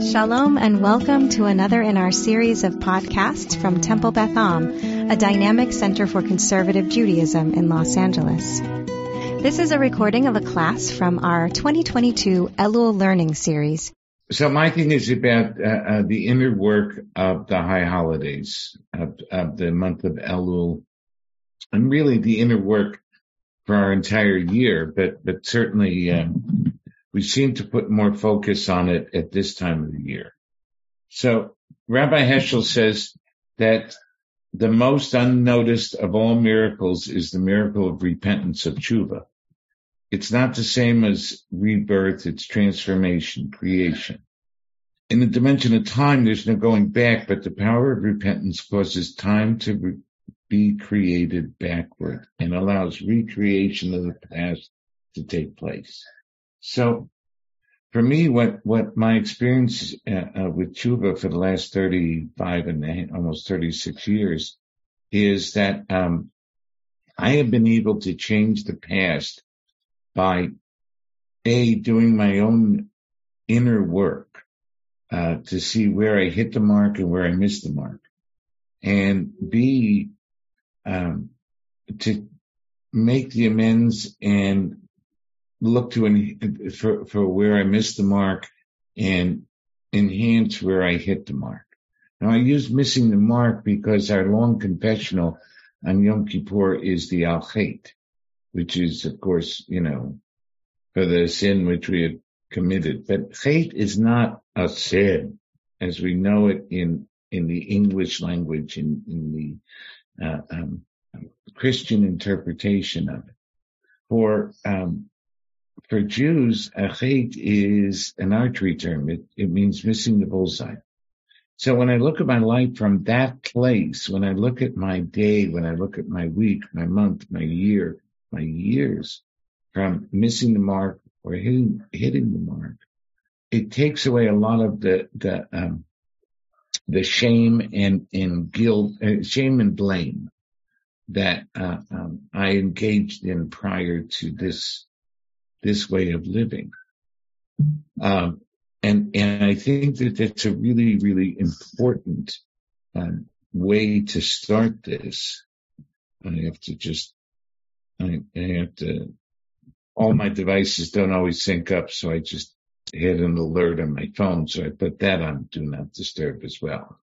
Shalom and welcome to another in our series of podcasts from Temple Beth Am, a dynamic center for conservative Judaism in Los Angeles. This is a recording of a class from our 2022 Elul Learning Series. So my thing is about uh, uh, the inner work of the high holidays of, of, the month of Elul, and really the inner work for our entire year. But but certainly um, we seem to put more focus on it at this time of the year. So Rabbi Heschel says that the most unnoticed of all miracles is the miracle of repentance of tshuva. It's not the same as rebirth, it's transformation, creation. In the dimension of time, there's no going back, but the power of repentance causes time to re- be created backward and allows recreation of the past to take place. So for me, what, what my experience uh, uh, with Tshuva for the last 35 and almost 36 years is that, um, I have been able to change the past by A, doing my own inner work, uh, to see where I hit the mark and where I missed the mark. And B, um, to make the amends and look to for, for where I missed the mark and enhance where I hit the mark. Now I use missing the mark because our long confessional on Yom Kippur is the Al which is of course, you know, for the sin which we had committed. But Chait is not a sin as we know it in, in the English language, in, in the, uh, um, Christian interpretation of it. For, um, for Jews, achet is an archery term. It, it means missing the bullseye. So when I look at my life from that place, when I look at my day, when I look at my week, my month, my year, my years from missing the mark or hitting, hitting the mark, it takes away a lot of the, the, um, the shame and, and guilt, uh, shame and blame that, uh, um, I engaged in prior to this this way of living. Um, and, and I think that that's a really, really important um, way to start this. I have to just, I, I have to, all my devices don't always sync up, so I just hit an alert on my phone. So I put that on do not disturb as well.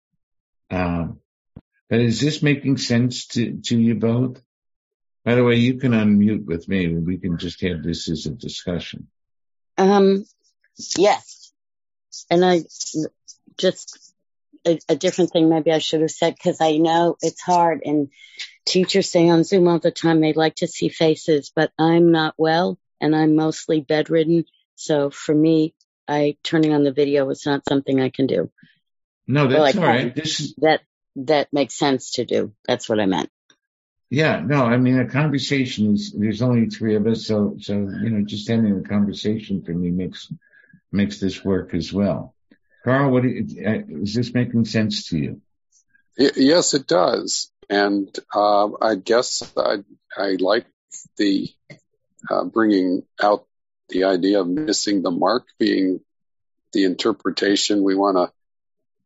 Um, but is this making sense to, to you both? By the way, you can unmute with me. And we can just have this as a discussion. Um, yes. And I just a, a different thing maybe I should have said because I know it's hard and teachers say on Zoom all the time they like to see faces, but I'm not well and I'm mostly bedridden. So for me, I turning on the video is not something I can do. No, that's well, all right. This is... That that makes sense to do. That's what I meant. Yeah, no, I mean, a conversation is, there's only three of us. So, so, you know, just having a conversation for me makes, makes this work as well. Carl, what you, uh, is this making sense to you? Yes, it does. And, uh, I guess I, I like the, uh, bringing out the idea of missing the mark being the interpretation we want to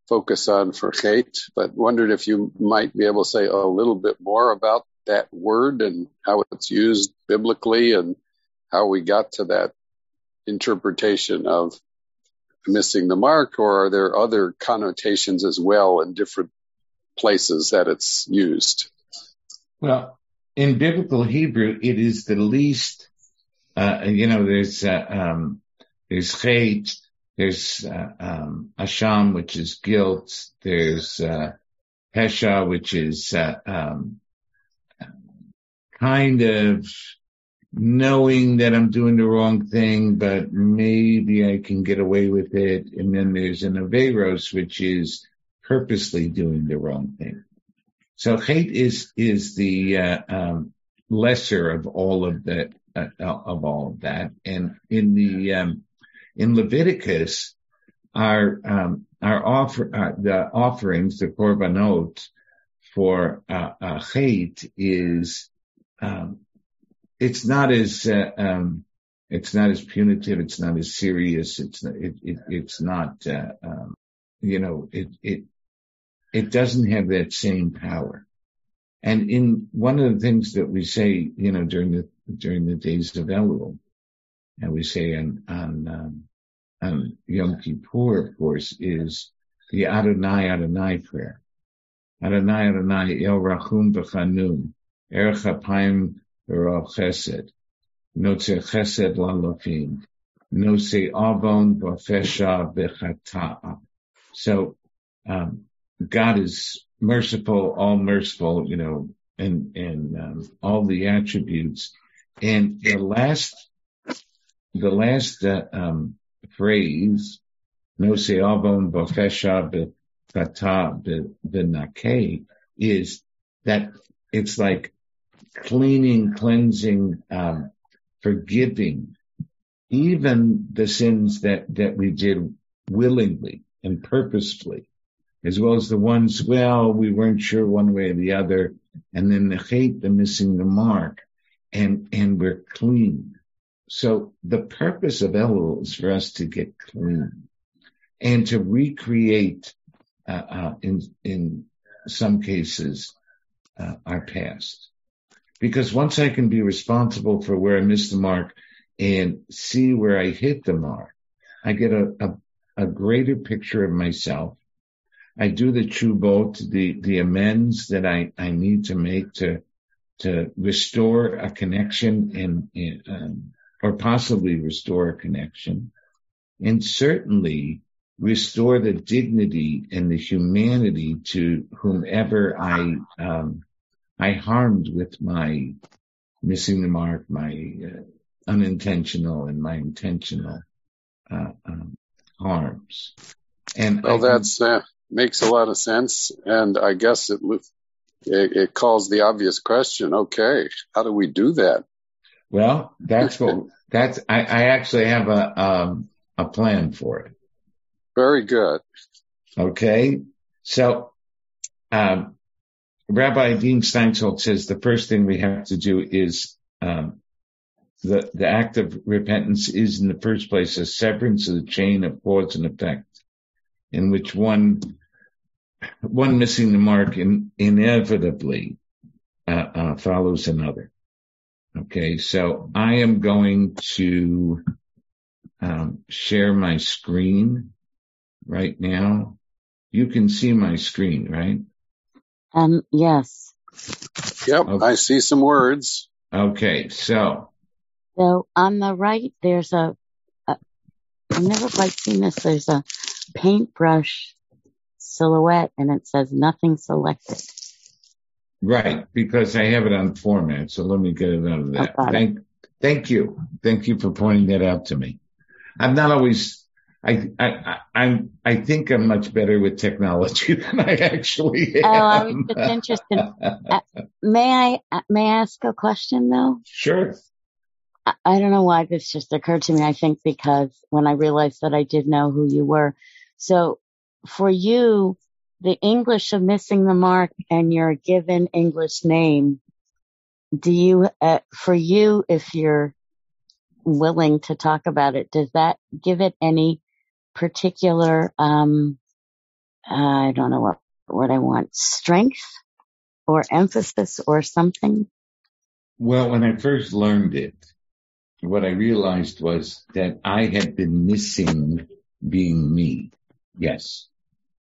focus on for chet, but wondered if you might be able to say a little bit more about that word and how it's used biblically and how we got to that interpretation of missing the mark or are there other connotations as well in different places that it's used? Well, in biblical Hebrew, it is the least, uh, you know, there's, uh, um, there's chet, there's uh, um, asham, which is guilt. There's uh, pesha, which is uh, um, kind of knowing that I'm doing the wrong thing, but maybe I can get away with it. And then there's an averos, which is purposely doing the wrong thing. So chet is is the uh, um, lesser of all of that uh, of all of that, and in the um, in Leviticus, our um, our offer uh, the offerings, the korbanot for uh, uh, chet is um, it's not as uh, um, It's not as punitive. It's not as serious. It's not, it, it, it's not, uh, um, you know, it, it, it doesn't have that same power. And in one of the things that we say, you know, during the, during the days of Elul, and we say on, on, um, on Yom Kippur, of course, is the Adonai Adonai prayer. Adonai Adonai El Rachum B'Chanun Chesed Chesed Avon. So, um, God is merciful, all merciful, you know, and, and, um, all the attributes. And the last, the last, uh, um, phrase, Nose Avon B'Fesha B'Chata B'Nakeh is that it's like cleaning, cleansing, um, forgiving, even the sins that, that we did willingly and purposefully, as well as the ones, well, we weren't sure one way or the other, and then the chet, the missing the mark, and, and we're clean. So the purpose of Elul is for us to get clean and to recreate, uh, uh, in, in some cases, uh, our past. Because once I can be responsible for where I missed the mark and see where I hit the mark, I get a, a, a greater picture of myself. I do the true chubot, the, the amends that I, I need to make to, to restore a connection and, and um, or possibly restore a connection. And certainly restore the dignity and the humanity to whomever I, um, I harmed with my missing the mark, my uh, unintentional and my intentional uh, um, harms. And well, that's uh, makes a lot of sense, and I guess it, it it calls the obvious question. Okay, how do we do that? Well, that's what that's. I, I actually have a um, a plan for it. Very good. Okay, so um, Rabbi Adin Steinsaltz says the first thing we have to do is um, the the act of repentance is in the first place a severance of the chain of cause and effect, in which one one missing the mark in, inevitably uh, uh, follows another. Okay, so I am going to um, share my screen right now. You can see my screen, right? Um, yes. Yep, okay. I see some words. Okay, so. So on the right, there's a, a I've never quite seen this. There's a paintbrush silhouette and it says nothing selected. Right, because I have it on format, so let me get it out of that. Oh, thank, thank you. Thank you for pointing that out to me. I'm not always I, I, I, I think I'm much better with technology than I actually am. Oh, I was just interested. uh, may I, uh, may I ask a question though? Sure. I, I don't know why this just occurred to me. I think because when I realized that I did know who you were. So for you, the English of missing the mark and your given English name, do you, uh, for you, if you're willing to talk about it, does that give it any particular, um, I don't know what, what I want, strength or emphasis or something? Well, when I first learned it, what I realized was that I had been missing being me. Yes,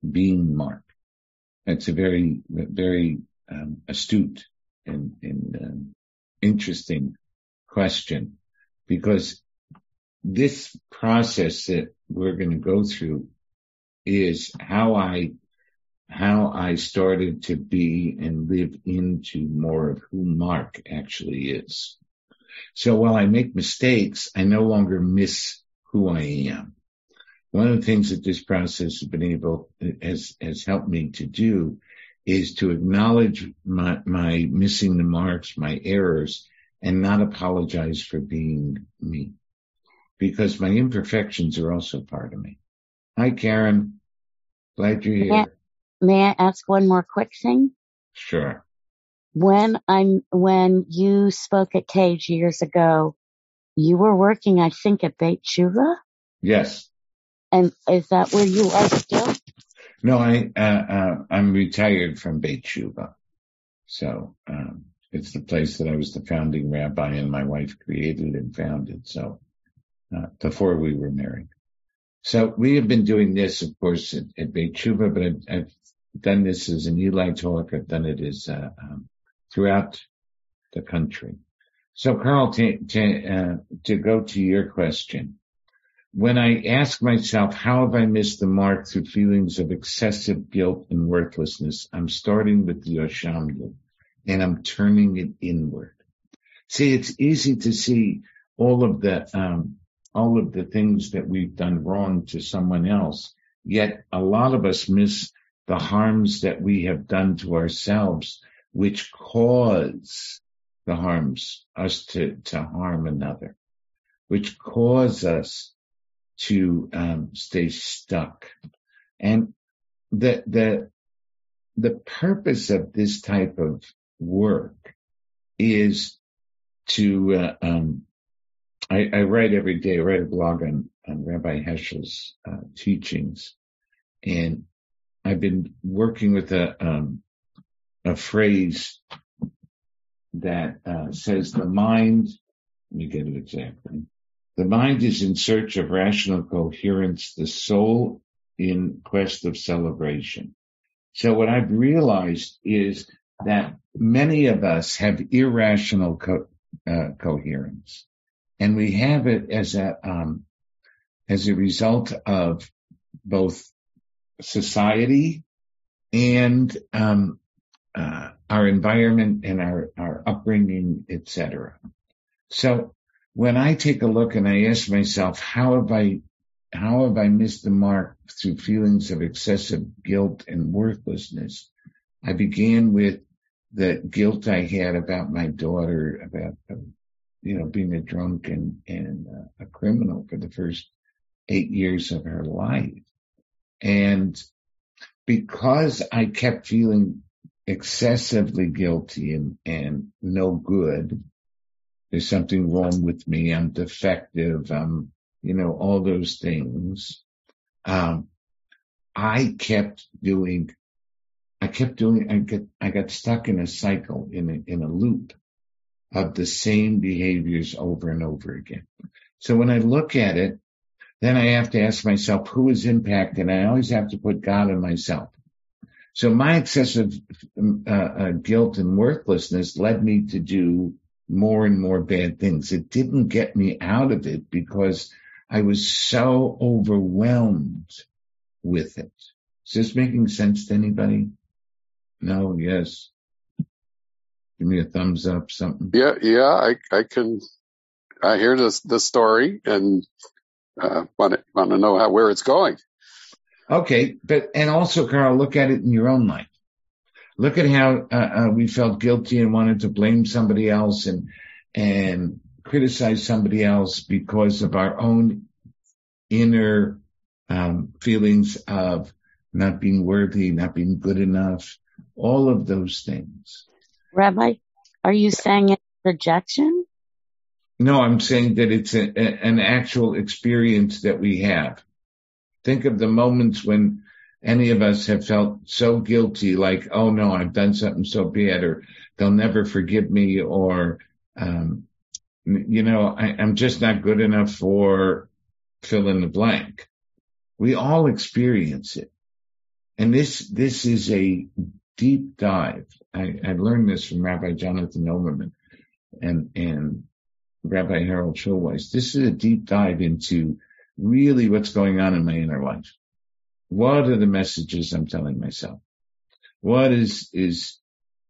being Mark. That's a very, very um, astute and, and um, interesting question because this process that we're going to go through is how I, how I started to be and live into more of who Mark actually is. So while I make mistakes, I no longer miss who I am. One of the things that this process has been able, has, has helped me to do is to acknowledge my, my missing the marks, my errors, and not apologize for being me because my imperfections are also part of me. Hi, Karen. Glad you're here. May I, may I ask one more quick thing? Sure. When I'm, when you spoke at Cage years ago, you were working, I think, at Beit Tshuva? Yes. And is that where you are still? No, I, uh, uh, I'm retired from Beit Tshuva. So, um, it's the place that I was the founding rabbi and my wife created and founded. So, uh, before we were married. So we have been doing this, of course, at, at Beit Tshuva, but I've, I've, done this as an Eli talk. I've done it as, uh, um, throughout the country. So Carl, to, to, uh, to go to your question, when I ask myself, how have I missed the mark through feelings of excessive guilt and worthlessness? I'm starting with the Ashamnu and I'm turning it inward. See, it's easy to see all of the, um, all of the things that we've done wrong to someone else. Yet a lot of us miss the harms that we have done to ourselves, which cause the harms us to, to harm another, which cause us to um, stay stuck. And the the the purpose of this type of work is to uh, um, I, I, write every day. I write a blog on, on Rabbi Heschel's uh, teachings, and I've been working with a um, a phrase that uh, says the mind. Let me get it exactly. The mind is in search of rational coherence, the soul in quest of celebration. So what I've realized is that many of us have irrational co- uh, coherence, and we have it as a um, as a result of both society and um, uh, our environment and our our upbringing, etc. So when I take a look and I ask myself, how have I, how have I missed the mark through feelings of excessive guilt and worthlessness? I began with the guilt I had about my daughter, about, you know, being a drunk and, and uh, a criminal for the first eight years of her life. And because I kept feeling excessively guilty and, and no good, there's something wrong with me. I'm defective. I'm, you know, all those things. Um, I kept doing, I kept doing, I get, I got stuck in a cycle, in a, in a loop of the same behaviors over and over again. So when I look at it, then I have to ask myself, who is impacted? I always have to put God in myself. So my excessive uh, uh, guilt and worthlessness led me to do more and more bad things. It didn't get me out of it because I was so overwhelmed with it. Is this making sense to anybody? No, yes. Give me a thumbs up, something. Yeah, yeah, I, I can, I hear this, the story and, uh, want to, want to know how, where it's going. Okay. But, and also, Carl, look at it in your own life. Look at how uh, uh, we felt guilty and wanted to blame somebody else and and criticize somebody else because of our own inner um, feelings of not being worthy, not being good enough, all of those things. Rabbi, are you saying it's projection? No, I'm saying that it's a, a, an actual experience that we have. Think of the moments when any of us have felt so guilty, like, oh no, I've done something so bad, or they'll never forgive me, or, um, you know, I, I'm just not good enough for fill in the blank. We all experience it. And this, this is a deep dive. I, I learned this from Rabbi Jonathan Omer-Man and, and Rabbi Harold Schulweis. This is a deep dive into really what's going on in my inner life. What are the messages I'm telling myself? What is, is,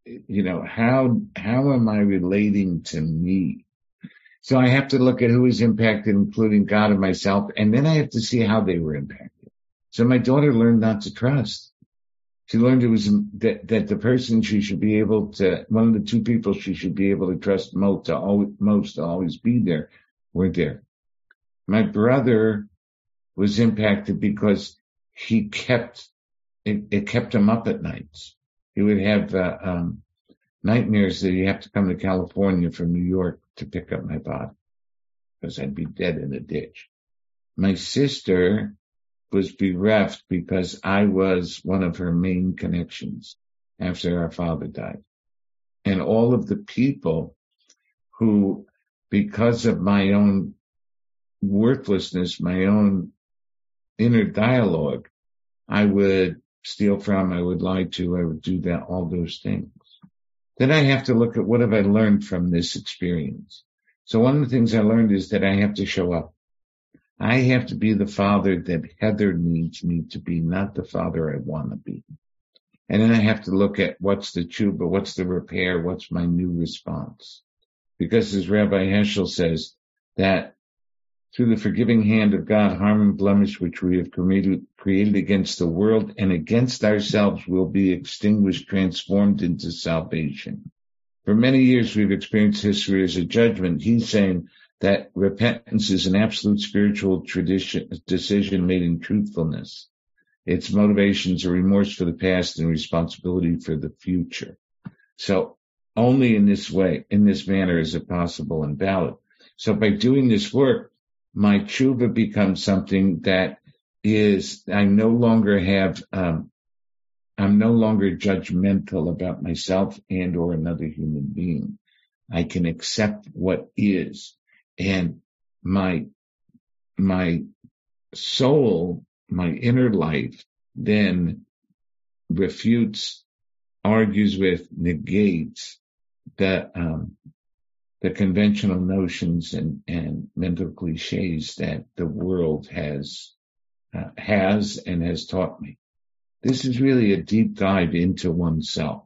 you know, how, how am I relating to me? So I have to look at who is impacted, including God and myself, and then I have to see how they were impacted. So my daughter learned not to trust. She learned it was that, that the person she should be able to, one of the two people she should be able to trust most to always, most to always be there were there. My brother was impacted because he kept it, it kept him up at nights. He would have uh, um, nightmares that he'd have to come to California from New York to pick up my body. because I'd be dead in a ditch. My sister was bereft because I was one of her main connections after our father died. And all of the people who, because of my own worthlessness, my own inner dialogue, I would steal from, I would lie to, I would do that, all those things. Then I have to look at what have I learned from this experience. So one of the things I learned is that I have to show up. I have to be the father that Heather needs me to be, not the father I want to be. And then I have to look at what's the tshuva, what's the repair, what's my new response. Because as Rabbi Heschel says, that through the forgiving hand of God, harm and blemish which we have created, created against the world and against ourselves will be extinguished, transformed into salvation. For many years we've experienced history as a judgment. He's saying that repentance is an absolute spiritual tradition, decision made in truthfulness. Its motivations are remorse for the past and responsibility for the future. So only in this way, in this manner is it possible and valid. So by doing this work, my tshuva becomes something that is, I no longer have, um, I'm no longer judgmental about myself and or another human being. I can accept what is and my, my soul my inner life then refutes, argues with, negates the um, the conventional notions and, and mental cliches that the world has uh, has and has taught me. This is really a deep dive into oneself.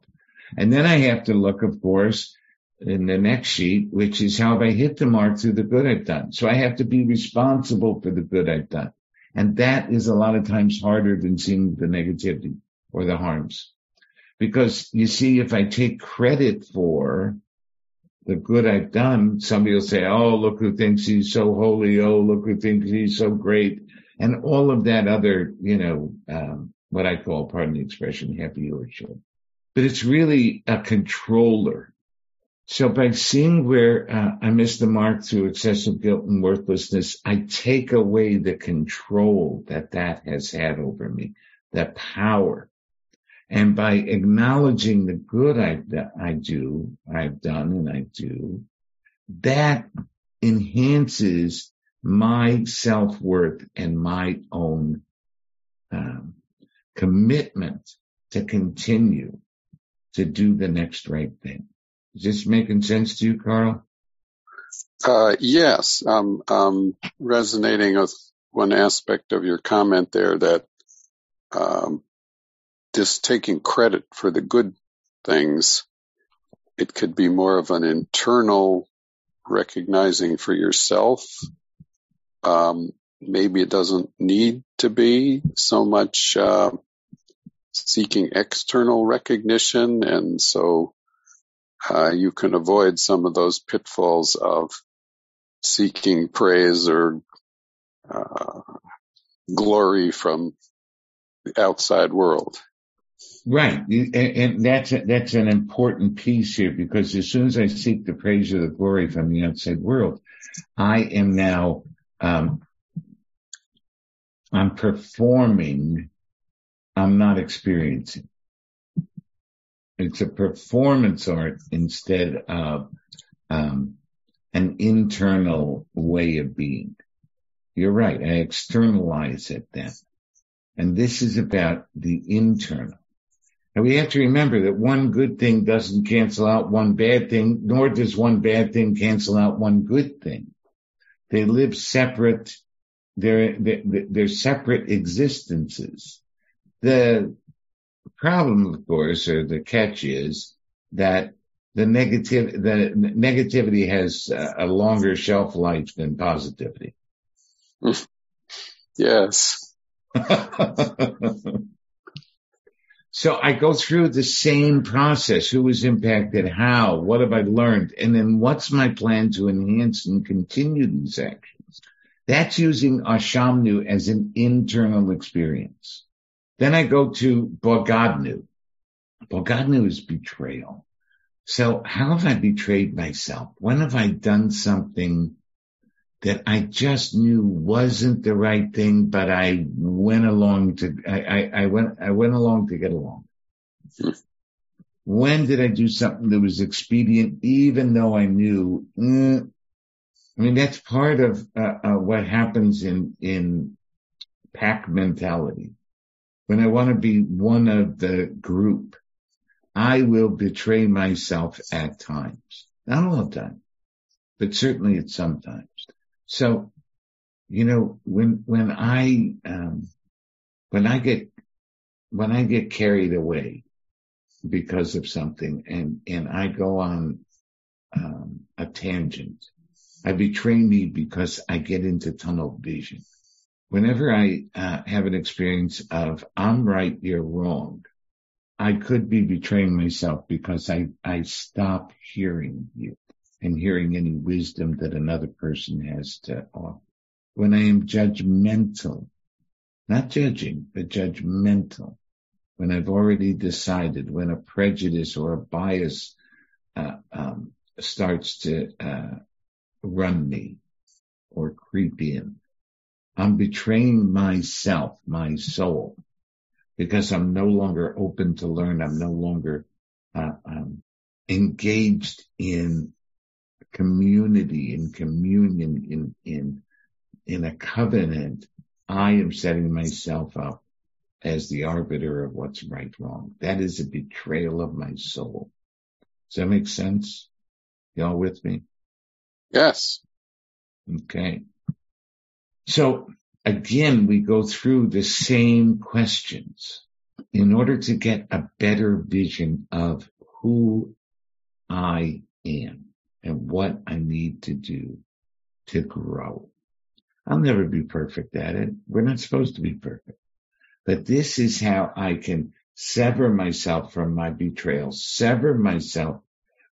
And then I have to look, of course, in the next sheet, which is how have I hit the mark through the good I've done. So I have to be responsible for the good I've done. And that is a lot of times harder than seeing the negativity or the harms. Because you see, if I take credit for the good I've done, somebody will say, Oh, look who thinks he's so holy. Oh, look who thinks he's so great. And all of that other, you know, um, what I call, pardon the expression, happy viewership. But it's really a controller so by seeing where uh, I miss the mark through excessive guilt and worthlessness, I take away the control that that has had over me, that power. And by acknowledging the good I, I do, I've done and I do, that enhances my self-worth and my own um, commitment to continue to do the next right thing. Is this making sense to you, Carl? Uh, yes, I'm um, resonating with one aspect of your comment there that um, just taking credit for the good things, it could be more of an internal recognizing for yourself. Um, maybe it doesn't need to be so much uh, seeking external recognition, and so uh, you can avoid some of those pitfalls of seeking praise or uh, glory from the outside world. Right, and that's a, that's an important piece here because as soon as I seek the praise or the glory from the outside world, I am now um, I'm performing. I'm not experiencing. It's a performance art instead of um, an internal way of being. You're right. I externalize it then. And this is about the internal. And we have to remember that one good thing doesn't cancel out one bad thing, nor does one bad thing cancel out one good thing. They live separate, they're, they're, they're separate existences. The problem, of course, or the catch is that the negative, the negativity has a longer shelf life than positivity. yes. so I go through the same process. Who was impacted? How? What have I learned? And then what's my plan to enhance and continue these actions? That's using Ashamnu as an internal experience. Then I go to Bogadnu. Bogadnu is betrayal. So how have I betrayed myself? When have I done something that I just knew wasn't the right thing, but I went along to, I, I, I went, I went along to get along. When did I do something that was expedient, even though I knew, mm, I mean, that's part of uh, uh, what happens in, in pack mentality. When I want to be one of the group, I will betray myself at times. Not all the time, but certainly at some times. So, you know, when, when I, um, when I get, when I get carried away because of something and, and I go on, um, a tangent, I betray me because I get into tunnel vision. Whenever I uh, have an experience of I'm right, you're wrong, I could be betraying myself because I, I stop hearing you and hearing any wisdom that another person has to offer. When I am judgmental, not judging, but judgmental, when I've already decided, when a prejudice or a bias uh, um, starts to uh, run me or creep in, I'm betraying myself, my soul, because I'm no longer open to learn. I'm no longer uh, um, engaged in community, in communion, in in in a covenant. I am setting myself up as the arbiter of what's right, wrong. That is a betrayal of my soul. Does that make sense? Y'all with me? Yes. Okay. So again, we go through the same questions in order to get a better vision of who I am and what I need to do to grow. I'll never be perfect at it. We're not supposed to be perfect, but this is how I can sever myself from my betrayal, sever myself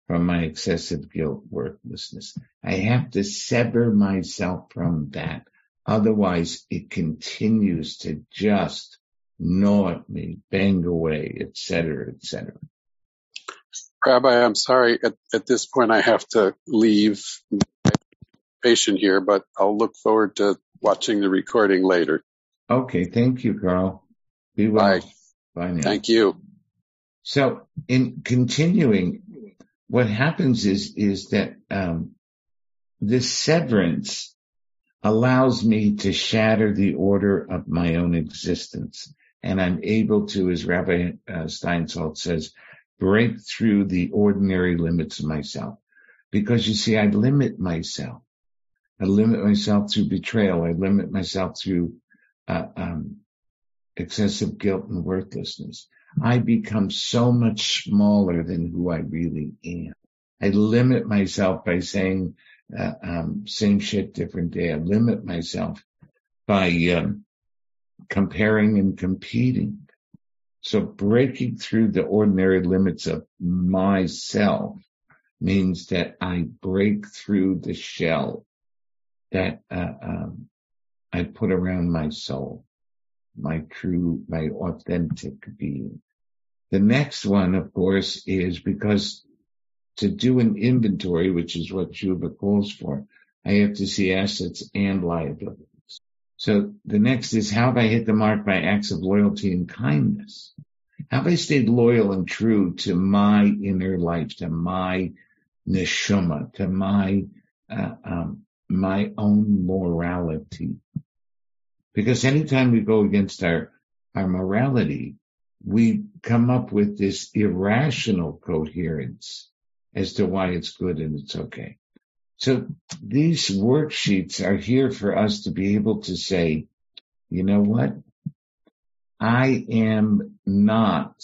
from my excessive guilt, worthlessness. I have to sever myself from that Otherwise, it continues to just gnaw at me, bang away, etc., etc. Rabbi, I'm sorry. At, at this point, I have to leave my patient here, but I'll look forward to watching the recording later. Okay. Thank you, Carl. Be well. Bye. Bye now. Thank you. So in continuing, what happens is, is that, um, this severance allows me to shatter the order of my own existence. And I'm able to, as Rabbi uh, Steinsaltz says, break through the ordinary limits of myself. Because you see, I limit myself. I limit myself through betrayal. I limit myself through uh, um, excessive guilt and worthlessness. I become so much smaller than who I really am. I limit myself by saying uh, um, same shit, different day. I limit myself by um, comparing and competing. So breaking through the ordinary limits of myself means that I break through the shell that uh, um, I put around my soul, my true, my authentic being. The next one, of course, is because to do an inventory, which is what tshuva calls for, I have to see assets and liabilities. So the next is how have I hit the mark by acts of loyalty and kindness? Have I stayed loyal and true to my inner life, to my neshama, to my uh, um, my own morality? Because anytime we go against our our morality, we come up with this irrational coherence as to why it's good and it's okay. So these worksheets are here for us to be able to say, you know what? I am not,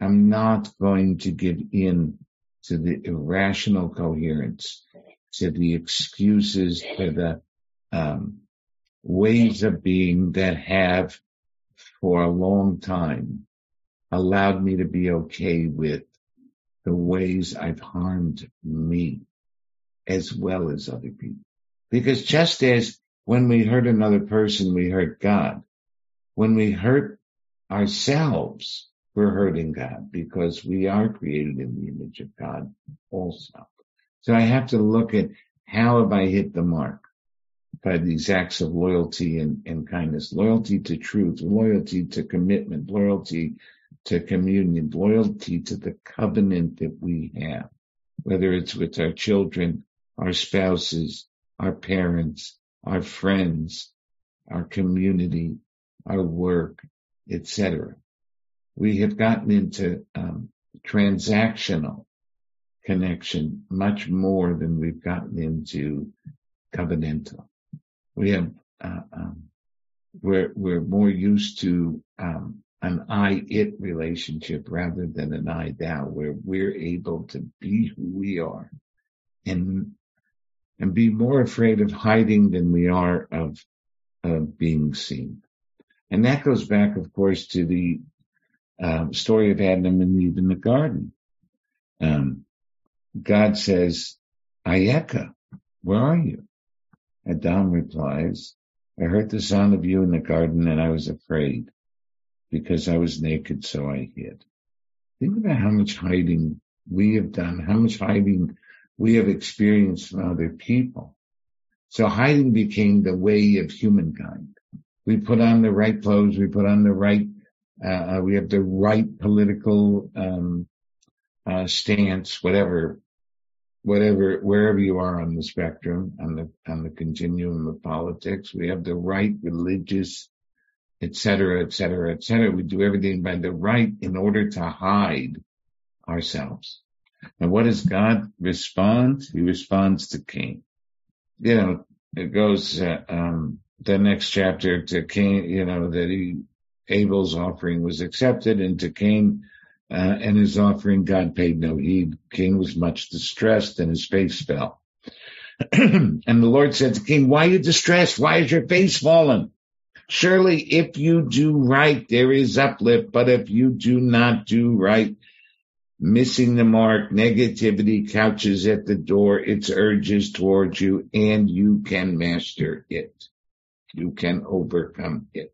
I'm not going to give in to the irrational coherence, to the excuses, to the um, ways of being that have for a long time allowed me to be okay with the ways I've harmed me as well as other people. Because just as when we hurt another person, we hurt God. When we hurt ourselves, we're hurting God because we are created in the image of God also. So I have to look at how have I hit the mark? by these acts of loyalty and, and kindness, loyalty to truth, loyalty to commitment, loyalty to communion, loyalty to the covenant that we have, whether it's with our children, our spouses, our parents, our friends, our community, our work, etc. We have gotten into um, transactional connection much more than we've gotten into covenantal. We have uh, um, we're we're more used to um, an I it relationship rather than an I thou, where we're able to be who we are and and be more afraid of hiding than we are of of being seen. And that goes back, of course, to the um, story of Adam and Eve in the garden. Um, God says, Ayeka, where are you? Adam replies, I heard the sound of you in the garden and I was afraid because I was naked, so I hid. Think about how much hiding we have done, how much hiding we have experienced from other people. So hiding became the way of humankind. We put on the right clothes, we put on the right, uh, uh we have the right political um, uh, stance, whatever, whatever, wherever you are on the spectrum, on the on the continuum of politics, we have the right religious et cetera, et cetera, et cetera. We do everything by the right in order to hide ourselves. And what does God respond? He responds to Cain. You know, it goes, uh, um, the next chapter to Cain, you know, that he, Abel's offering was accepted and to Cain, uh, and his offering, God paid no heed. Cain was much distressed and his face fell. and the Lord said to Cain, why are you distressed? Why is your face fallen? Surely if you do right, there is uplift, but if you do not do right, missing the mark, negativity couches at the door, its urges towards you, and you can master it. You can overcome it.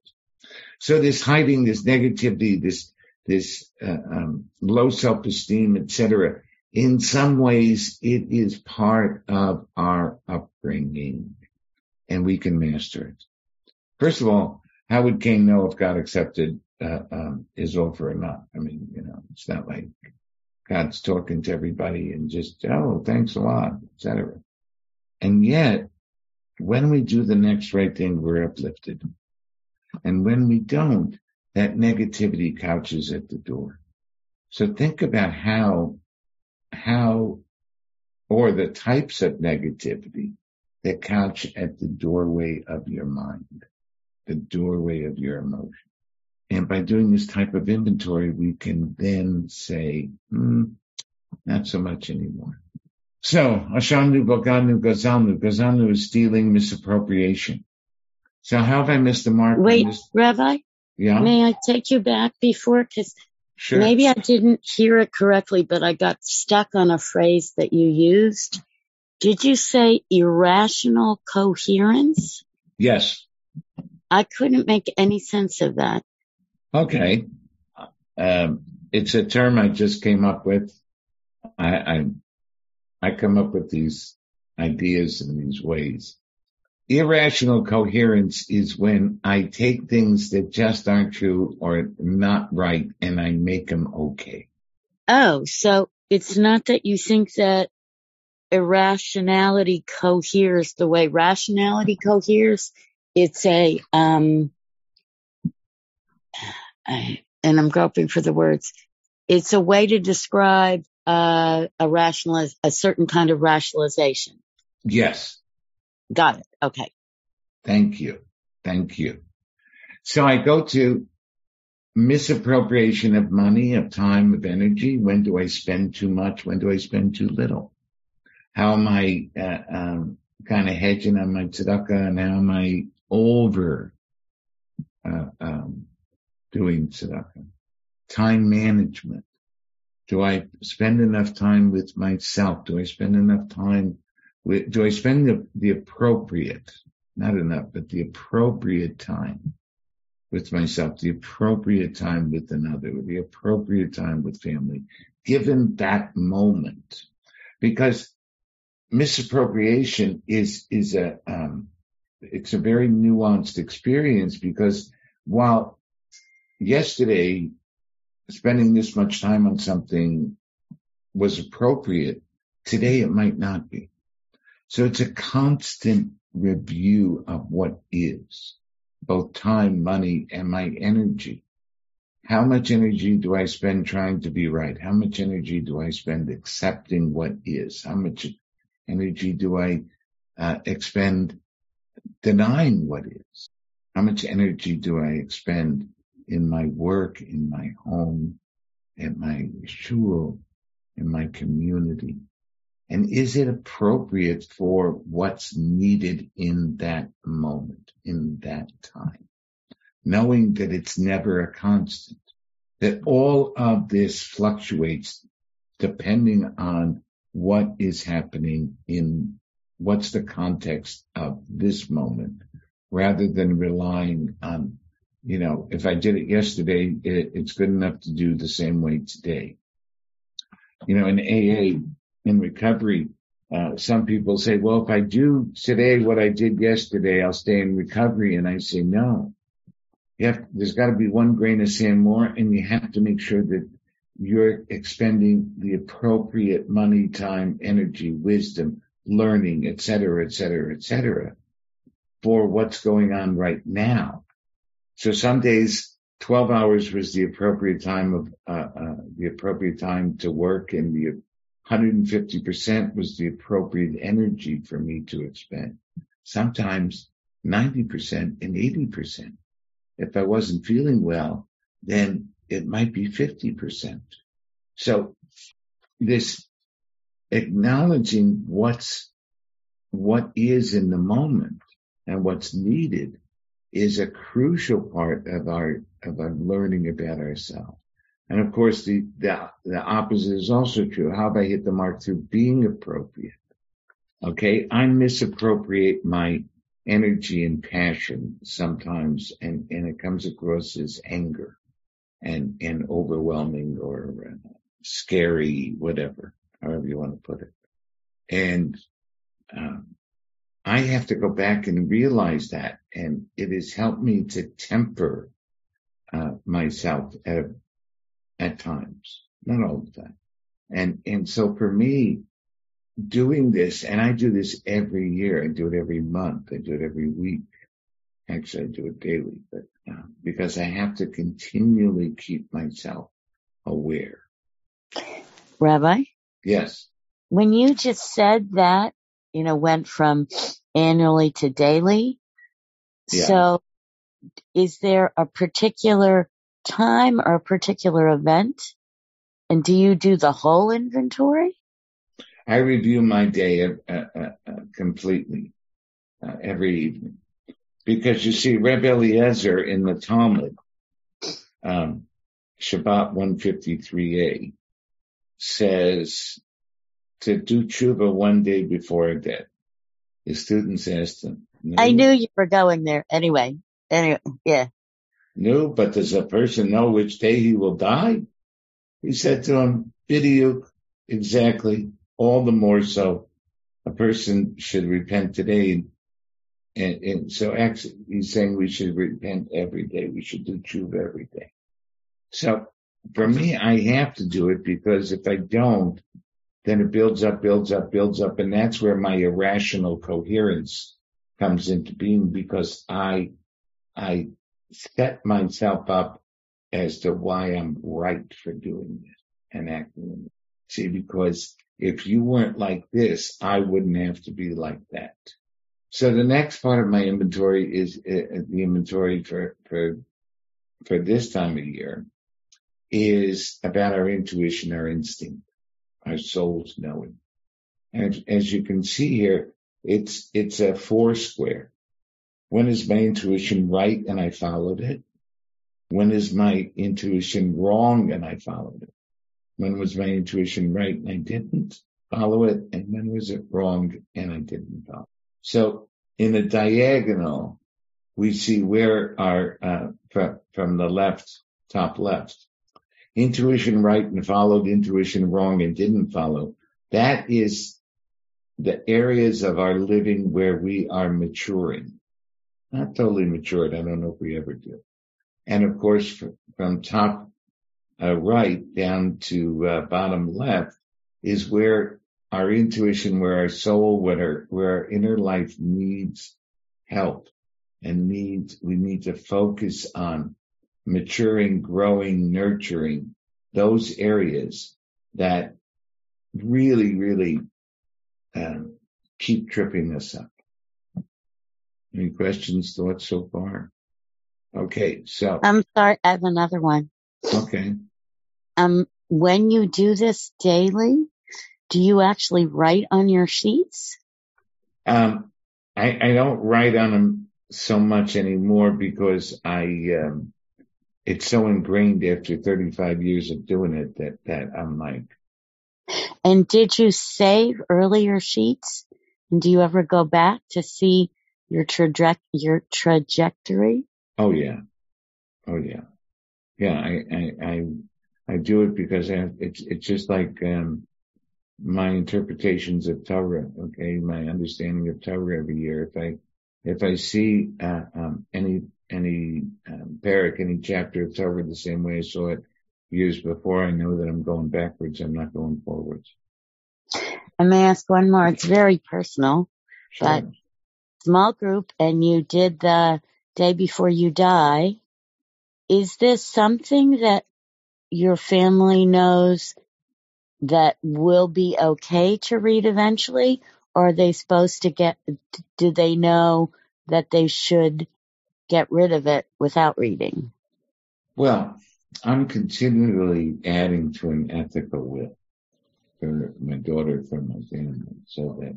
So this hiding, this negativity, this, this uh, um, low self-esteem, etc. In some ways, it is part of our upbringing, and we can master it. First of all, how would Cain know if God accepted uh, um, his offer or not? I mean, you know, it's not like God's talking to everybody and just, oh, thanks a lot, etc. And yet, when we do the next right thing, we're uplifted. And when we don't, that negativity couches at the door. So think about how, how, or the types of negativity that couch at the doorway of your mind the doorway of your emotion. And by doing this type of inventory, we can then say, hmm, not so much anymore. So, Ashamnu, Bogadnu, Gazalnu. Gazalnu is stealing, misappropriation. So how have I missed the mark? Wait, Rabbi? Yeah. May I take you back before? Cause sure. maybe I didn't hear it correctly, but I got stuck on a phrase that you used. Did you say irrational coherence? Yes. I couldn't make any sense of that. Okay. Um, it's a term I just came up with. I, I, I come up with these ideas in these ways. Irrational coherence is when I take things that just aren't true or not right and I make them okay. Oh, so it's not that you think that irrationality coheres the way rationality coheres it's a, um, I, and I'm groping for the words. It's a way to describe uh, a rationaliz- a certain kind of rationalization. Yes. Got it. Okay. Thank you. Thank you. So I go to misappropriation of money, of time, of energy. When do I spend too much? When do I spend too little? How am I uh, um, kind of hedging on my tzedakah and how am I over uh, um, doing tzedakah. Time management. Do I spend enough time with myself? Do I spend enough time with, do I spend the, the appropriate, not enough, but the appropriate time with myself, the appropriate time with another, the appropriate time with family, given that moment? Because misappropriation is, is a, um, it's a very nuanced experience because while yesterday spending this much time on something was appropriate, today it might not be. So it's a constant review of what is, both time, money, and my energy. How much energy do I spend trying to be right? How much energy do I spend accepting what is? How much energy do I uh, expend denying what is? How much energy do I expend in my work, in my home, at my shul, in my community? And is it appropriate for what's needed in that moment, in that time? Knowing that it's never a constant, that all of this fluctuates depending on what is happening in what's the context of this moment rather than relying on, you know, if I did it yesterday, it, it's good enough to do the same way today. You know, in AA, in recovery, uh, some people say, well, if I do today what I did yesterday, I'll stay in recovery. And I say, no, you have, there's got to be one grain of sand more and you have to make sure that you're expending the appropriate money, time, energy, wisdom, learning, et cetera, et cetera, et cetera for what's going on right now. So some days 12 hours was the appropriate time of, uh, uh, the appropriate time to work and the 150% was the appropriate energy for me to expend. Sometimes 90% and 80%. If I wasn't feeling well, then it might be 50%. So this acknowledging what's, what is in the moment and what's needed is a crucial part of our, of our learning about ourselves. And of course, the, the, the opposite is also true. How have I hit the mark through being appropriate? Okay. I misappropriate my energy and passion sometimes and, and it comes across as anger and, and overwhelming or scary, whatever, however you want to put it. And, um, I have to go back and realize that and it has helped me to temper uh, myself at at times, not all the time. And, and so for me, doing this, and I do this every year, I do it every month, I do it every week. Actually, I do it daily, but uh, because I have to continually keep myself aware. Rabbi? Yes. When you just said that, you know, went from annually to daily. Yeah. So is there a particular time or a particular event? And do you do the whole inventory? I review my day uh, uh, uh, completely uh, every evening because you see, Reb Eliezer in the Talmud, um, Shabbat 153a says to do tshuva one day before death. The students asked him. No. I knew you were going there. Anyway, anyway, yeah. No, but does a person know which day he will die? He said to him, Bidiyuk, exactly. All the more so, a person should repent today. And, and so actually, he's saying we should repent every day. We should do tshuva every day. So for me, I have to do it because if I don't, then it builds up, builds up, builds up. And that's where my irrational coherence comes into being because I, I set myself up as to why I'm right for doing this and acting. See, because if you weren't like this, I wouldn't have to be like that. So the next part of my inventory is uh, the inventory for, for, for this time of year is about our intuition, our instinct, our soul's knowing. And as you can see here, it's, it's a four square. When is my intuition right and I followed it? When is my intuition wrong and I followed it? When was my intuition right and I didn't follow it? And when was it wrong and I didn't follow? So in a diagonal, we see where our, uh, from, from the left, top left, intuition right and followed, intuition wrong and didn't follow. That is the areas of our living where we are maturing not totally matured. I don't know if we ever do. And of course, from top uh, right down to uh, bottom left is where our intuition, where our soul, where our, where our inner life needs help and needs, we need to focus on maturing, growing, nurturing those areas that really, really um, keep tripping us up. Any questions, thoughts so far? Okay, so. I'm sorry, I have another one. Okay. Um, when you do this daily, do you actually write on your sheets? Um, I, I don't write on them so much anymore because I, um, it's so ingrained after 35 years of doing it that, that I'm like. And did you save earlier sheets? And do you ever go back to see your traje- your trajectory? Oh yeah. Oh yeah. Yeah. I, I, I, I do it because I, it's, it's just like, um, my interpretations of Torah, okay, my understanding of Torah every year. If I, if I see, uh, um, any, any, um, perek, any chapter of Torah the same way I saw it years before, I know that I'm going backwards. I'm not going forwards. I may ask one more. It's very personal, sure. but small group and you did the day before you die. Is this something that your family knows that will be okay to read eventually? Or are they supposed to get, do they know that they should get rid of it without reading? Well, I'm continually adding to an ethical will for my daughter, for my family, so that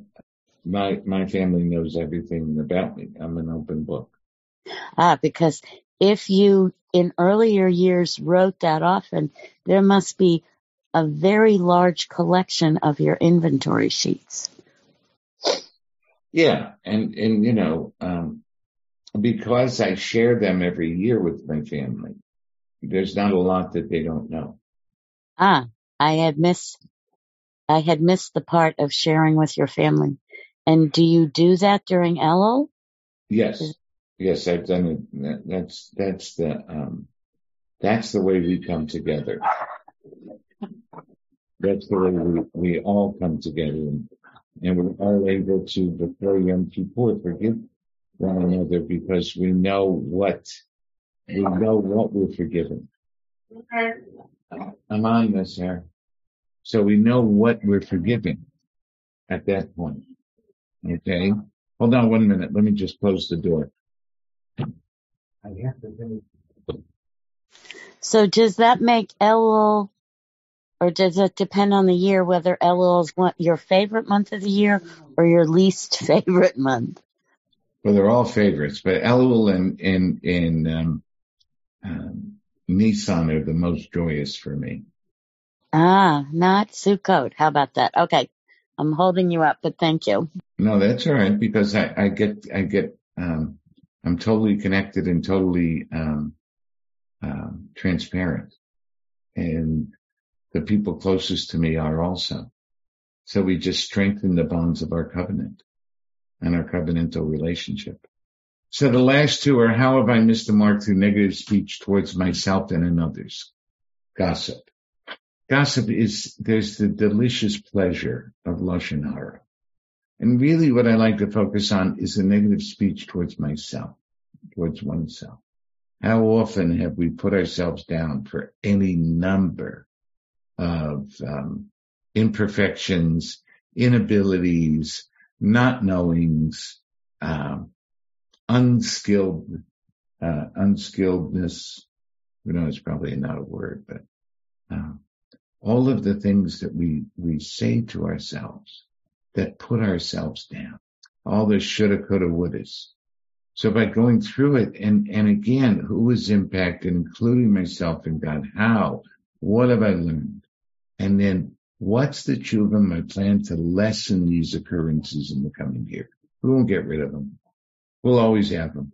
my my family knows everything about me. I'm an open book. Ah, because if you in earlier years wrote that often, there must be a very large collection of your inventory sheets. Yeah, and and you know, um, because I share them every year with my family, there's not a lot that they don't know. Ah, I had missed, I had missed the part of sharing with your family. And do you do that during Elul? Yes, yes, I've done it. That's that's the um, that's the way we come together. That's the way we, we all come together and, and we're all able to, before Yom Kippur, forgive one another because we know what, we know what we're forgiven. I'm on this here. So we know what we're forgiving at that point. Okay. Hold on one minute. Let me just close the door. So does that make Elul or does it depend on the year whether Elul is one, your favorite month of the year or your least favorite month? Well, they're all favorites, but Elul and in in um, um, Nissan are the most joyous for me. Ah, not Sukkot. How about that? Okay, I'm holding you up, but thank you. No, that's all right because I, I get I get um, I'm totally connected and totally um, um, transparent, and the people closest to me are also. So we just strengthen the bonds of our covenant and our covenantal relationship. So the last two are how have I missed the mark through negative speech towards myself and in others? Gossip. Gossip is, there's the delicious pleasure of Lashon Hara. And really what I like to focus on is the negative speech towards myself, towards oneself. How often have we put ourselves down for any number of um, imperfections, inabilities, not knowings, um, unskilled, uh, unskilledness. You know, it's probably not a word, but um, all of the things that we we say to ourselves that put ourselves down, all the shoulda, coulda, wouldas. So by going through it, and and again, who was impacted, including myself and God? How? What have I learned? And then what's the tshuva, my plan to lessen these occurrences in the coming year? We won't get rid of them. We'll always have them.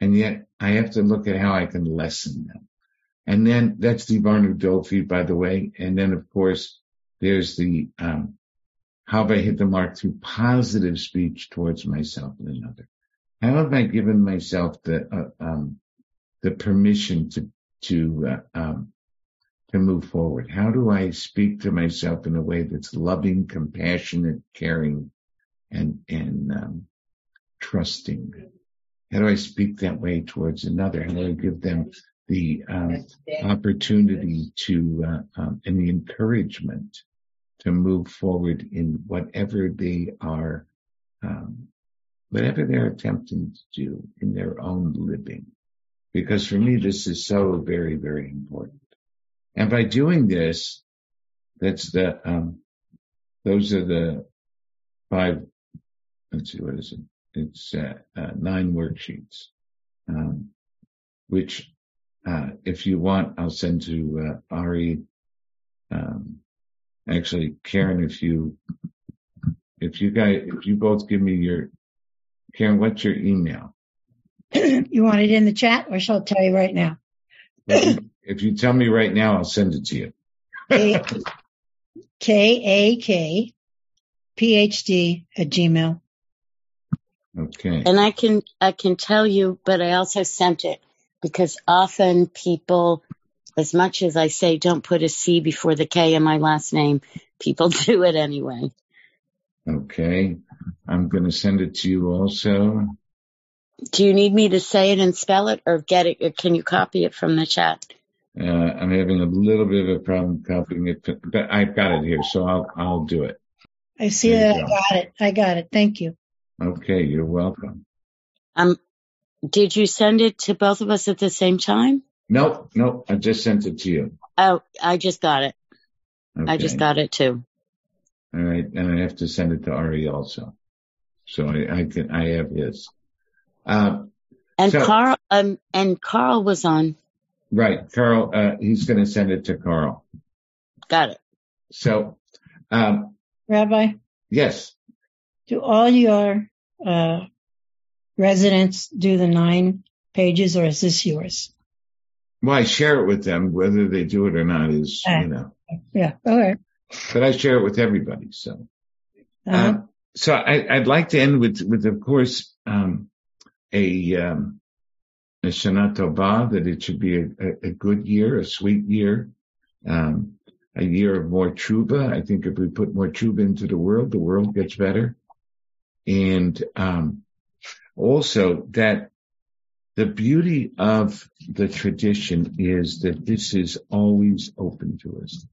And yet I have to look at how I can lessen them. And then that's the Dibarnu Dofi, by the way. And then of course there's the, um, how have I hit the mark through positive speech towards myself and another? how have I given myself the uh, um, the permission to to uh, um, to move forward? How do I speak to myself in a way that's loving, compassionate, caring, and and um, trusting? How do I speak that way towards another? How do I give them the um, opportunity to uh, um, and the encouragement to move forward in whatever they are, um, whatever they're attempting to do in their own living. Because for me, this is so very, very important. And by doing this, that's the, um, those are the five, let's see, what is it? It's uh, uh, nine worksheets, um, which, uh, if you want, I'll send to uh, Ari, um, Actually, Karen, if you, if you guys, if you both give me your, Karen, what's your email? you want it in the chat or shall I tell you right now? If you tell me right now, I'll send it to you. K A K PhD at Gmail. Okay. And I can, I can tell you, but I also sent it because often people as much as I say don't put a C before the K in my last name, people do it anyway. Okay. I'm going to send it to you also. Do you need me to say it and spell it or get it? Or can you copy it from the chat? Uh, I'm having a little bit of a problem copying it, but I've got it here, so I'll, I'll do it. I see there that. I got it. I got it. Thank you. Okay. You're welcome. Um, did you send it to both of us at the same time? Nope, nope. I just sent it to you. Oh, I just got it. Okay. I just got it too. All right, and I have to send it to Ari also. So I, I can, I have his. Uh, and so, Carl, um, and Carl was on. Right, Carl. Uh, he's going to send it to Carl. Got it. So, um, Rabbi. Yes. Do all your uh, residents do the nine pages, or is this yours? Well, I share it with them, whether they do it or not is, uh, you know. Yeah. Okay. But I share it with everybody. So, uh-huh. uh, so I, would like to end with, with of course, um, a, um, a That it should be a, a, a, good year, a sweet year, um, a year of more tshuva. I think if we put more tshuva into the world, the world gets better. And, um, also that the beauty of the tradition is that this is always open to us.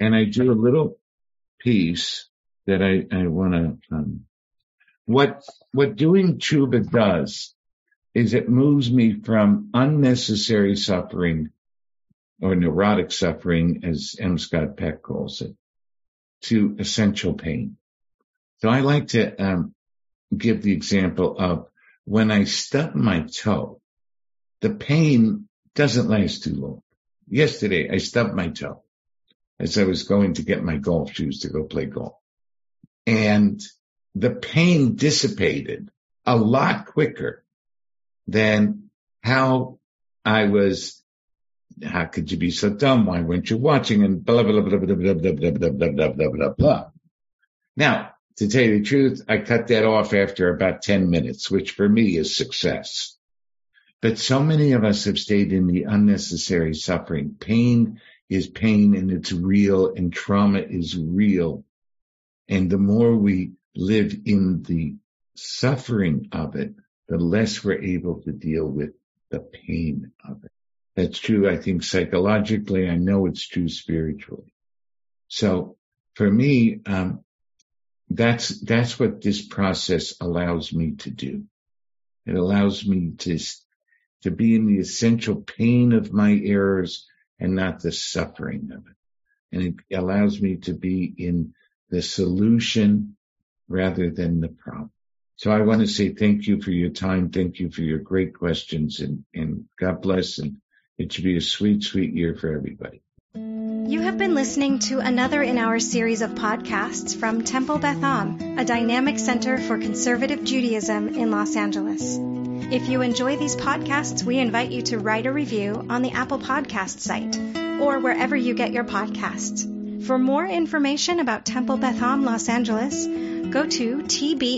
And I do a little piece that I, I want to, um, what, what doing tshuva does is it moves me from unnecessary suffering or neurotic suffering, as M. Scott Peck calls it, to essential pain. So I like to um, give the example of when I stub my toe, the pain doesn't last too long. Yesterday, I stubbed my toe as I was going to get my golf shoes to go play golf. And the pain dissipated a lot quicker than how I was. How could you be so dumb? Why weren't you watching? And blah, blah, blah, blah, blah, blah, blah, blah, blah, blah, blah, blah, blah. Now, to tell you the truth, I cut that off after about 10 minutes, which for me is success. But so many of us have stayed in the unnecessary suffering. Pain is pain and it's real and trauma is real. And the more we live in the suffering of it, the less we're able to deal with the pain of it. That's true, I think, psychologically. I know it's true spiritually. So for me, um, that's, that's what this process allows me to do. It allows me to, to be in the essential pain of my errors and not the suffering of it. And it allows me to be in the solution rather than the problem. So I want to say thank you for your time. Thank you for your great questions and, and God bless. And it should be a sweet, sweet year for everybody. You have been listening to another in our series of podcasts from Temple Beth Am, a dynamic center for conservative Judaism in Los Angeles. If you enjoy these podcasts, we invite you to write a review on the Apple Podcast site or wherever you get your podcasts. For more information about Temple Beth Am Los Angeles, go to tbala.org.